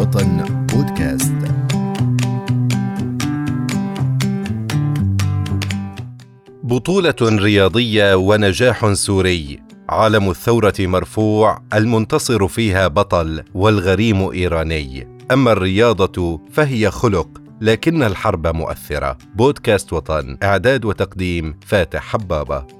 وطن بودكاست. بطولة رياضية ونجاح سوري. عالم الثورة مرفوع المنتصر فيها بطل والغريم إيراني. أما الرياضة فهي خلق لكن الحرب مؤثرة. بودكاست وطن إعداد وتقديم فاتح حبابة.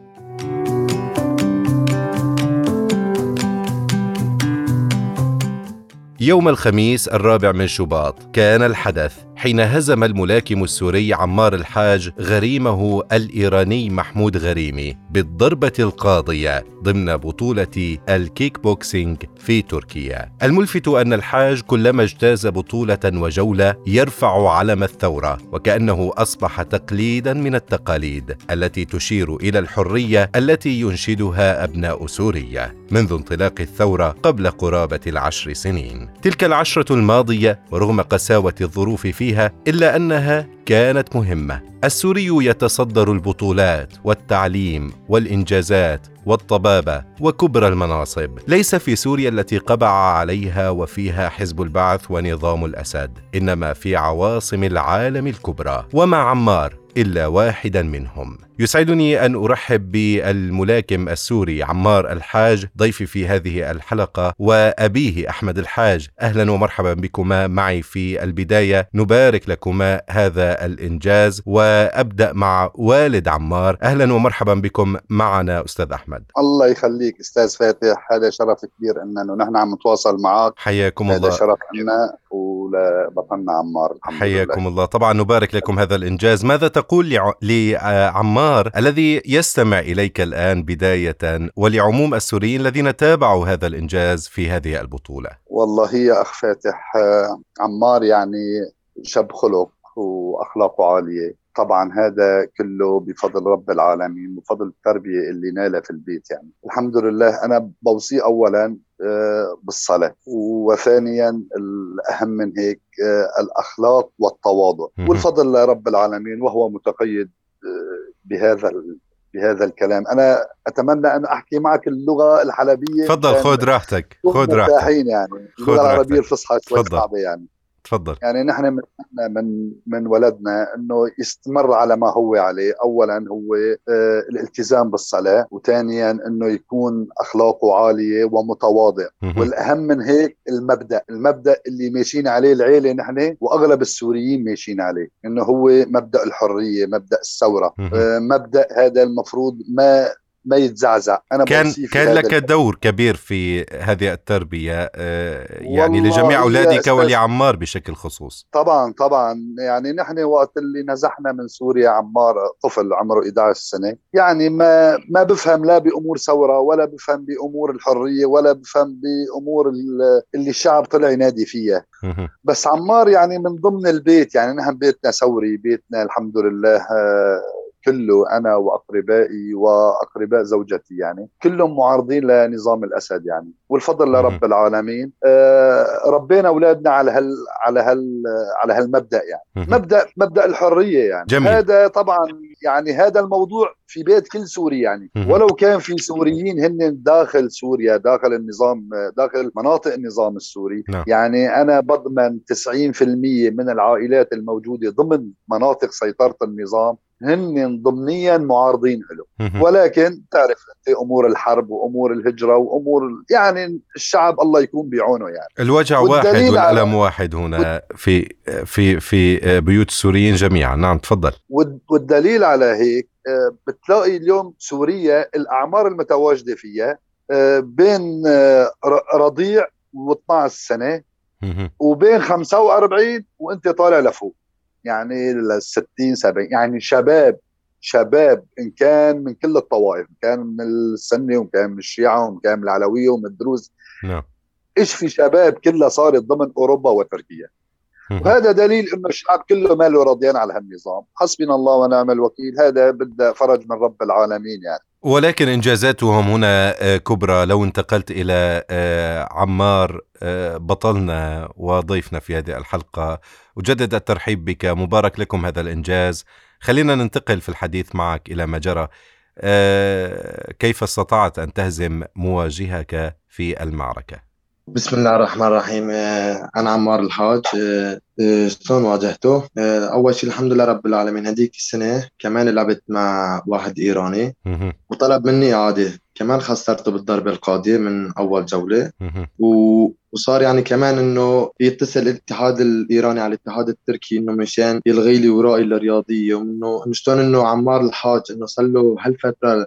يوم الخميس الرابع من شباط. كان الحدث. حين هزم الملاكم السوري عمار الحاج غريمه الإيراني محمود غريمي بالضربة القاضية ضمن بطولة الكيك بوكسينج في تركيا. الملفت أن الحاج كلما اجتاز بطولة وجولة يرفع علم الثورة وكأنه أصبح تقليدا من التقاليد التي تشير إلى الحرية التي ينشدها أبناء سوريا منذ انطلاق الثورة قبل قرابة العشر سنين. تلك العشرة الماضية ورغم قساوة الظروف فيها فيها إلا أنها كانت مهمة. السوري يتصدر البطولات والتعليم والإنجازات والطبابة وكبرى المناصب. ليس في سوريا التي قبع عليها وفيها حزب البعث ونظام الأسد إنما في عواصم العالم الكبرى. ومع عمار إلا واحدا منهم. يسعدني أن أرحب بالملاكم السوري عمار الحاج ضيفي في هذه الحلقة وأبيه أحمد الحاج. أهلا ومرحبا بكما معي في البداية. نبارك لكما هذا الإنجاز وأبدأ مع والد عمار. أهلا ومرحبا بكم معنا أستاذ أحمد. الله يخليك أستاذ فاتح. هذا شرف كبير انه نحن عم نتواصل معك. حياكم الله. هذا شرف لنا ولبطلنا عمار حياكم الله. طبعا نبارك لكم هذا الإنجاز. ماذا تقول لعمار عمار الذي يستمع إليك الآن بداية ولعموم السوريين الذين تابعوا هذا الإنجاز في هذه البطولة؟ والله يا أخ فاتح آه، عمار يعني شاب خلق واخلاقه عالية. طبعا هذا كله بفضل رب العالمين وفضل التربية اللي نالها في البيت يعني. الحمد لله أنا بوصيه اولا آه، بالصلاة. وثانيا الأهم من هيك آه، الأخلاق والتواضع. والفضل لرب العالمين وهو متقيد بهذا بهذا الكلام. أنا أتمنى أن أحكي معك اللغة الحلبيه تفضل خذ راحتك خذ راحتك. يعني. اللغة العربية الفصحى شوي صعبة يعني. تفضل. يعني نحن من من من ولدنا انه يستمر على ما هو عليه. اولا هو آه الالتزام بالصلاة وثانيا انه يكون اخلاقه عالية ومتواضع. والأهم من هيك المبدأ المبدأ اللي ماشيين عليه العيلة نحن وأغلب السوريين ماشيين عليه إنه هو مبدأ الحرية مبدأ الثورة. آه مبدأ هذا المفروض ما ما يتزعزع. أنا كان كان لك دور كبير في هذه التربية آه، يعني لجميع أولادك ولعمار بشكل خصوص. طبعا طبعا. يعني نحن وقت اللي نزحنا من سوريا عمار طفل عمره 11 سنة. يعني ما ما بفهم لا بأمور ثورة ولا بفهم بأمور الحرية ولا بفهم بأمور اللي الشعب طلع ينادي فيها. بس عمار يعني من ضمن البيت يعني نحن بيتنا ثوري بيتنا الحمد لله آه، كله أنا وأقربائي وأقرباء زوجتي يعني. كلهم معارضين لنظام الأسد يعني. والفضل لرب العالمين. آه ربينا أولادنا على هال على هال على هالمبدأ يعني. مبدأ مبدأ الحرية يعني. جميل. هذا طبعا يعني هذا الموضوع في بيت كل سوري يعني. ولو كان في سوريين هن داخل سوريا داخل النظام داخل مناطق النظام السوري. نعم. يعني أنا بضمن 90% من العائلات الموجودة ضمن مناطق سيطرة النظام. هن ضمنيا معارضين له. ولكن تعرف أنت أمور الحرب وأمور الهجرة وأمور يعني الشعب الله يكون بعونه يعني. الوجع واحد والألم واحد هنا في في في بيوت السوريين جميعا. نعم تفضل. والدليل على هيك آه، بتلاقي اليوم سوريا الأعمار المتواجدة فيها آه، بين آه، رضيع و12 سنة وبين 45 وأنت طالع لفوق. يعني لل 60 70 يعني شباب شباب إن كان من كل الطوائف إن كان من السنة وإن كان من الشيعة وإن كان من العلوية ومن الدروز نعم. إيش في شباب كلها صارت ضمن أوروبا وتركيا؟ وهذا دليل إنه الشعب كله ماله رضيان على هالنظام. حسبنا الله ونعم الوكيل. هذا بده فرج من رب العالمين يعني. ولكن إنجازاتهم هنا آه، كبرى. لو انتقلت إلى آه، عمار آه، بطلنا وضيفنا في هذه الحلقة. أجدد الترحيب بك. مبارك لكم هذا الإنجاز. خلينا ننتقل في الحديث معك إلى ما جرى. كيف استطعت أن تهزم مواجهك في المعركة؟ بسم الله الرحمن الرحيم. أنا عمار الحاج. شلون واجهته؟ أول شيء الحمد لله رب العالمين هذيك السنة كمان لعبت مع واحد إيراني. وطلب مني إعادة كمان خسرته بالضربة القاضية من أول جولة. و... وصار يعني كمان إنه يتصل الاتحاد الإيراني على الاتحاد التركي إنه مشان يلغي لي ورائي الرياضية. وانه شلون إنه عمار الحاج إنه صار له هالفترة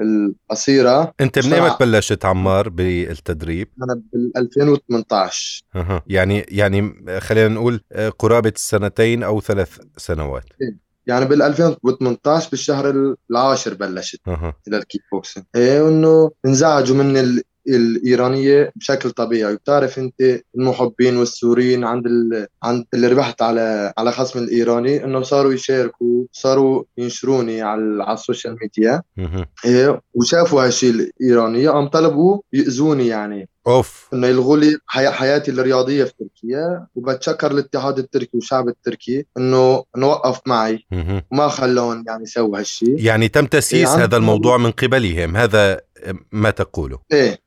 القصيرة أنت من ايمت بلشت عمار بالتدريب؟ أنا بال 2018 أه. يعني يعني خلينا نقول قرابة سنتين أو ثلاث سنوات إيه. يعني بال 2018 بالشهر العاشر بلشت أه. إلى الكيك بوكسينج إيه وإنه انزعجوا من ال... الإيرانية بشكل طبيعي. وبتعرف أنت المحبين والسوريين عند ال... عند اللي ربحت على على خصم الإيراني انه صاروا يشاركوا صاروا ينشروني على على ال social media. إيه وشافوا هالشيء الايرانيه قام طلبوا يأذوني يعني. أوف. إنه يلغوا لي حي... حياتي الرياضية في تركيا. وبتشكر الاتحاد التركي والشعب التركي إنه انه وقف معي وما خلون يعني يسووا هالشيء. يعني تم تسييس إيه هذا الموضوع من قبلهم. هذا ما تقوله. إيه.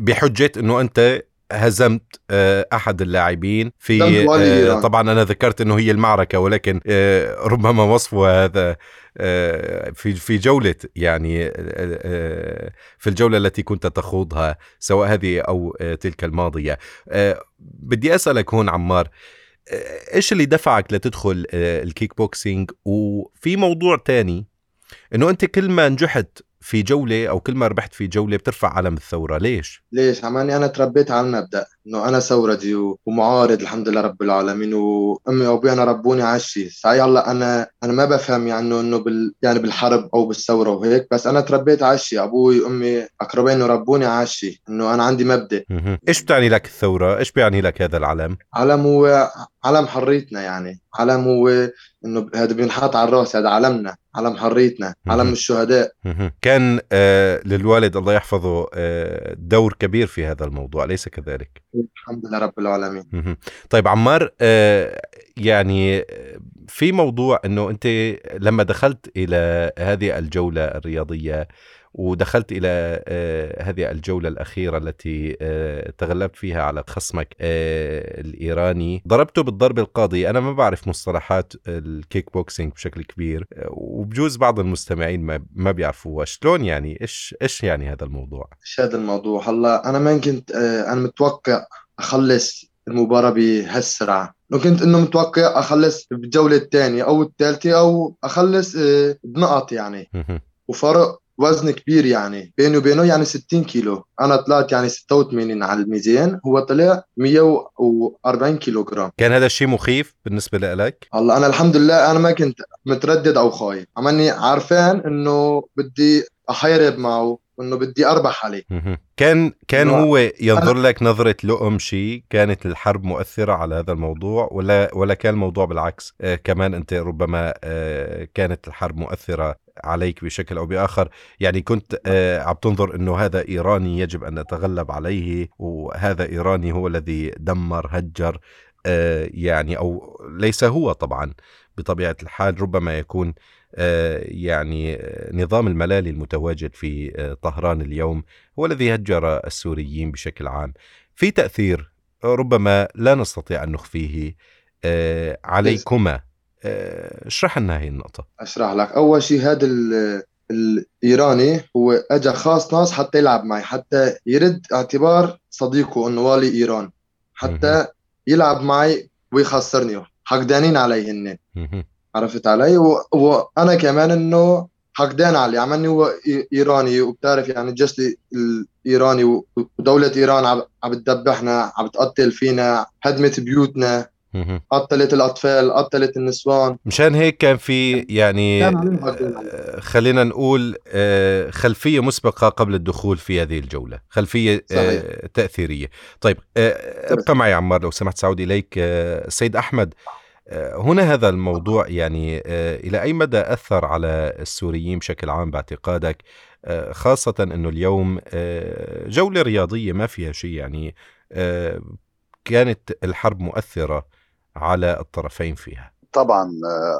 بحجة إنه أنت هزمت أحد اللاعبين في طبعا أنا ذكرت إنه هي المعركة ولكن ربما وصفها هذا في في جولة يعني في الجولة التي كنت تخوضها سواء هذه أو تلك الماضية. بدي أسألك هون عمار إيش اللي دفعك لتدخل الكيك بوكسينج؟ وفي موضوع تاني إنه أنت كل ما نجحت في جولة أو كل ما ربحت في جولة بترفع علم الثورة ليش؟ ليش؟ عماني أنا تربيت على المبدأ إنه أنا ثورجي ومعارض الحمد لله رب العالمين وأمي وأبوي أنا ربوني على الشيء صحيح هلأ أنا أنا ما بفهم يعني إنه بال يعني بالحرب أو بالثورة وهيك بس أنا تربيت على الشيء أبوي وأمي أقربين ربوني على الشيء إنه أنا عندي مبدأ إيش بتعني لك الثورة؟ إيش بيعني لك هذا العلم؟ علم هو علم حريتنا يعني علم هو إنه هذا بينحط على الرأس هذا علمنا علم حريتنا علم الشهداء. كان آه للوالد الله يحفظه آه دور كبير في هذا الموضوع أليس كذلك؟ الحمد لله رب العالمين. طيب عمار آه يعني في موضوع إنه أنت لما دخلت إلى هذه الجولة الرياضية ودخلت إلى هذه الجولة الأخيرة التي تغلبت فيها على خصمك الإيراني. ضربته بالضرب القاضي. أنا ما بعرف مصطلحات الكيك بوكسينج بشكل كبير وبجوز بعض المستمعين ما ما بيعرفوها شلون يعني؟ إيش إيش يعني هذا الموضوع؟ إيش هذا الموضوع؟ هلأ أنا ما كنت أنا متوقع أخلص المباراة بهالسرعة. كنت إنه متوقع أخلص بالجولة الثانية أو الثالثة أو أخلص بنقط يعني. وفرق وزن كبير يعني بيني وبينه يعني 60 كيلو. أنا طلعت يعني 86 على الميزان هو طلع 140 كيلو جرام كان هذا الشيء مخيف بالنسبة لك هلا أنا الحمد لله أنا ما كنت متردد أو خايف. عماني عارفان إنه بدي احارب معه وانه بدي أربح عليه. كان كان هو ينظر لك نظرة لؤم شيء؟ كانت الحرب مؤثرة على هذا الموضوع ولا ولا كان الموضوع بالعكس؟ آه كمان أنت ربما آه كانت الحرب مؤثرة عليك بشكل أو بآخر. يعني كنت آه عم تنظر إنه هذا إيراني يجب أن نتغلب عليه وهذا إيراني هو الذي دمر هجر آه يعني أو ليس هو طبعا بطبيعة الحال ربما يكون يعني نظام الملالي المتواجد في طهران اليوم هو الذي هجر السوريين بشكل عام. في تأثير ربما لا نستطيع أن نخفيه عليكما. اشرح لنا هي النقطة. أشرح لك. أول شيء هذا الإيراني هو أجا خاص ناس حتى يلعب معي حتى يرد اعتبار صديقه أنه والي إيران حتى يلعب معي ويخسرني. حقدانين علي هن عرفت علي؟ وأنا كمان إنه حقدان علي. عملني هو إيراني وبتعرف يعني الجيش الإيراني ودولة إيران عم بتدبحنا عم بتقتل فينا هدمت بيوتنا. قتلت الأطفال قتلت النسوان. مشان هيك كان في يعني خلينا نقول خلفية مسبقة قبل الدخول في هذه الجولة. خلفية صحيح. تأثيرية. طيب ابقى معي عمار لو سمحت سعود إليك. السيد أحمد هنا هذا الموضوع يعني إلى أي مدى أثر على السوريين بشكل عام باعتقادك؟ خاصة إنه اليوم جولة رياضية ما فيها شيء يعني كانت الحرب مؤثرة. على الطرفين فيها. طبعا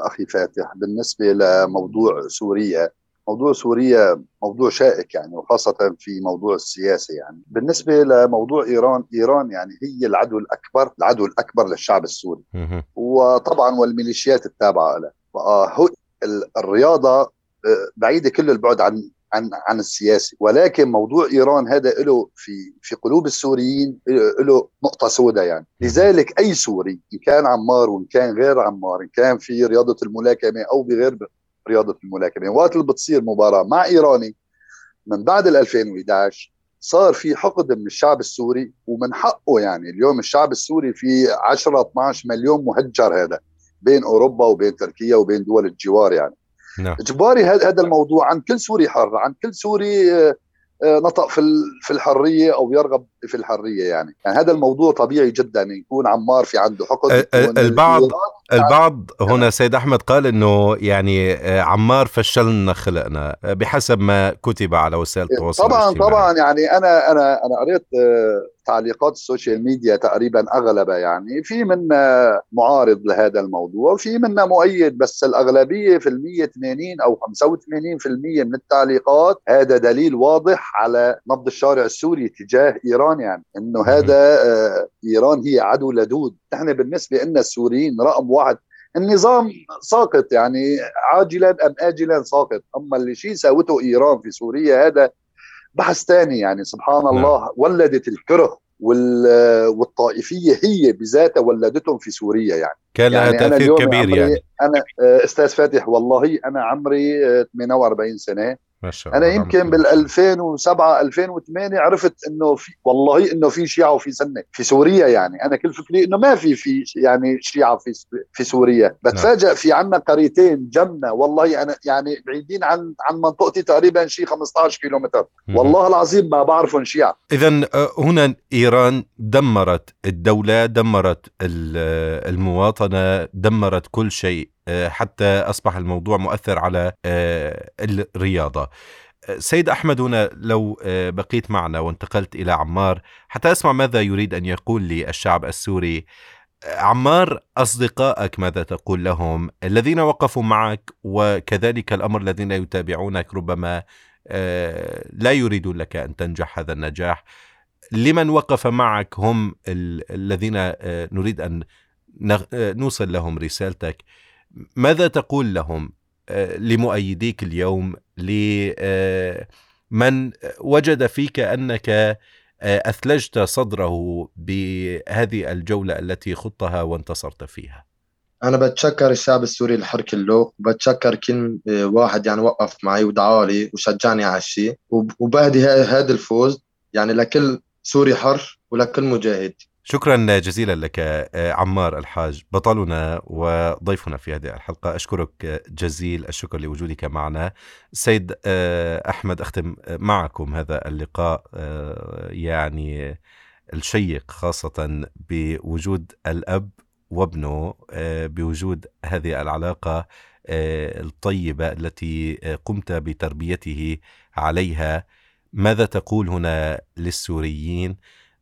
أخي فاتح بالنسبة لموضوع سوريا موضوع سوريا موضوع شائك يعني وخاصة في موضوع السياسة يعني. بالنسبة لموضوع إيران إيران يعني هي العدو الأكبر العدو الأكبر للشعب السوري. وطبعا والميليشيات التابعة له الرياضة آه، بعيدة كل البعد عن عن عن السياسي ولكن موضوع إيران هذا له في في قلوب السوريين له نقطة سوداء يعني. لذلك أي سوري إن كان عمار وإن كان غير عمار إن كان في رياضة الملاكمة أو بغير رياضة الملاكمة وقت اللي بتصير مباراة مع إيراني من بعد ال 2011 صار في حقد من الشعب السوري ومن حقه يعني اليوم الشعب السوري في 10 12 مليون مهجر هذا بين أوروبا وبين تركيا وبين دول الجوار يعني. نعم. إجباري هذا الموضوع عن كل سوري حر عن كل سوري آه، آه، نطق في في الحرية أو يرغب في الحرية يعني. يعني هذا الموضوع طبيعي جدا يكون عمار في عنده حقد البعض البعض هنا سيد أحمد قال إنه يعني آه، عمار فشلنا خلقنا بحسب ما كتب على وسائل التواصل طبعا طبعا يعني أنا أنا أنا قريت تعليقات ال social media تقريبا أغلبها يعني في منا معارض لهذا الموضوع في منا مؤيد بس الأغلبية في المية 80 أو 85% من التعليقات هذا دليل واضح على نبض الشارع السوري تجاه إيران يعني إنه هذا آه، إيران هي عدو لدود. نحن بالنسبة لنا السوريين رقم واحد. النظام ساقط يعني عاجلا أم اجلا ساقط. أما اللي شيء ساوته إيران في سوريا هذا بحث ثاني يعني سبحان نعم. الله ولدت الكره والطائفية هي بذاتها ولدتهم في سوريا يعني. كان لها يعني تأثير كبير يعني. أنا آه، أستاذ فاتح والله أنا عمري 48 سنة ما شاء الله أنا يمكن بال 2007 2008 عرفت إنه في والله إنه في شيعة وفي سنة في سوريا يعني. أنا كل فكري إنه ما في في يعني شيعة في في سوريا. بتفاجئ في عنا قريتين جنة. والله أنا يعني بعيدين عن عن منطقتي تقريبا شيء 15 كيلومتر. والله العظيم ما بعرفهم شيعة. اذا آه، هنا إيران دمرت الدولة دمرت المواطنة دمرت كل شيء. حتى أصبح الموضوع مؤثر على آه، الرياضة. سيد أحمد هنا لو آه، بقيت معنا وانتقلت إلى عمار حتى أسمع ماذا يريد أن يقول لي الشعب السوري عمار أصدقائك ماذا تقول لهم؟ الذين وقفوا معك وكذلك الأمر الذين يتابعونك ربما لا يريدون لك أن تنجح هذا النجاح. لمن وقف معك هم الذين نريد أن نوصل لهم رسالتك. ماذا تقول لهم؟ آه، لمؤيديك اليوم لمن آه، وجد فيك أنك آه، أثلجت صدره بهذه الجولة التي خضتها وانتصرت فيها؟ أنا بتشكر الشعب السوري الحر كله وبتشكر كل واحد يعني وقف معي ودعالي وشجعني على الشيء وبهدي هذا الفوز يعني لكل سوري حر ولكل مجاهد. شكرا جزيلا لك آه، عمار الحاج. بطلنا وضيفنا في هذه الحلقة أشكرك جزيل الشكر لوجودك معنا. سيد آه، أحمد أختم معكم هذا اللقاء آه، يعني الشيق خاصة بوجود الأب وابنه بوجود هذه العلاقة الطيبة التي قمت بتربيته عليها. ماذا تقول هنا للسوريين؟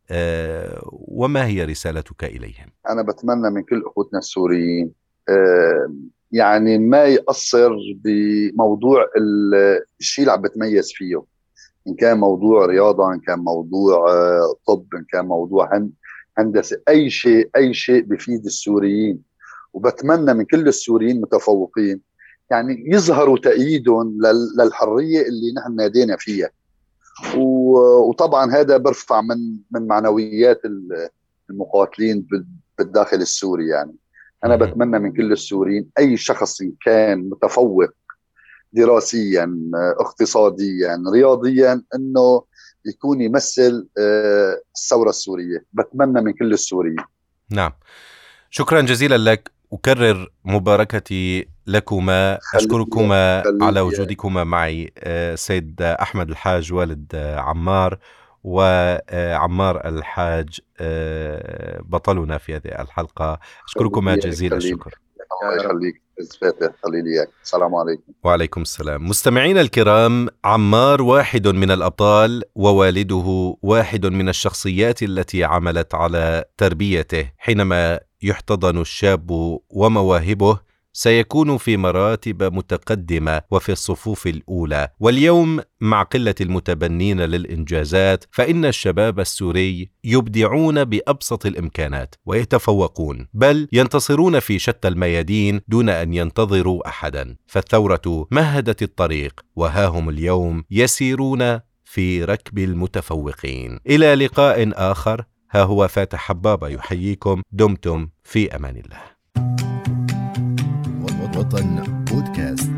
آه، وما هي رسالتك إليهم؟ أنا بتمنى من كل أخوتنا السوريين آه، يعني ما يقصر بموضوع الشيء اللي عم بتميز فيه. إن كان موضوع رياضة إن كان موضوع آه، طب إن كان موضوع هندسة أي شيء أي شيء بفيد السوريين. وبتمنى من كل السوريين المتفوقين يعني يظهروا تأييدهم للحرية اللي نحن نادينا فيها. وطبعا هذا برفع من من معنويات المقاتلين بالداخل السوري يعني. أنا بتمنى من كل السوريين أي شخص كان متفوق دراسيا اقتصاديا رياضيا إنه يكون يمثل آه، الثورة السورية. بتمنى من كل السوريين. نعم. شكرا جزيلا لك. أكرر مباركتي لكما أشكركما على وجودكما معي آه، سيد أحمد الحاج والد آه، عمار وعمار الحاج آه، بطلنا في هذه الحلقة. أشكركما جزيل الشكر. الله يخليك. السلام عليكم. وعليكم السلام. مستمعينا الكرام عمار واحد من الأبطال ووالده واحد من الشخصيات التي عملت على تربيته حينما يحتضن الشاب ومواهبه. سيكون في مراتب متقدمة وفي الصفوف الأولى. واليوم مع قلة المتبنين للإنجازات فإن الشباب السوري يبدعون بأبسط الإمكانات ويتفوقون بل ينتصرون في شتى الميادين دون أن ينتظروا احدا. فالثورة مهدت الطريق وها هم اليوم يسيرون في ركب المتفوقين. إلى لقاء آخر. ها هو فاتح حبابة يحييكم. دمتم في أمان الله. وطن بودكاست.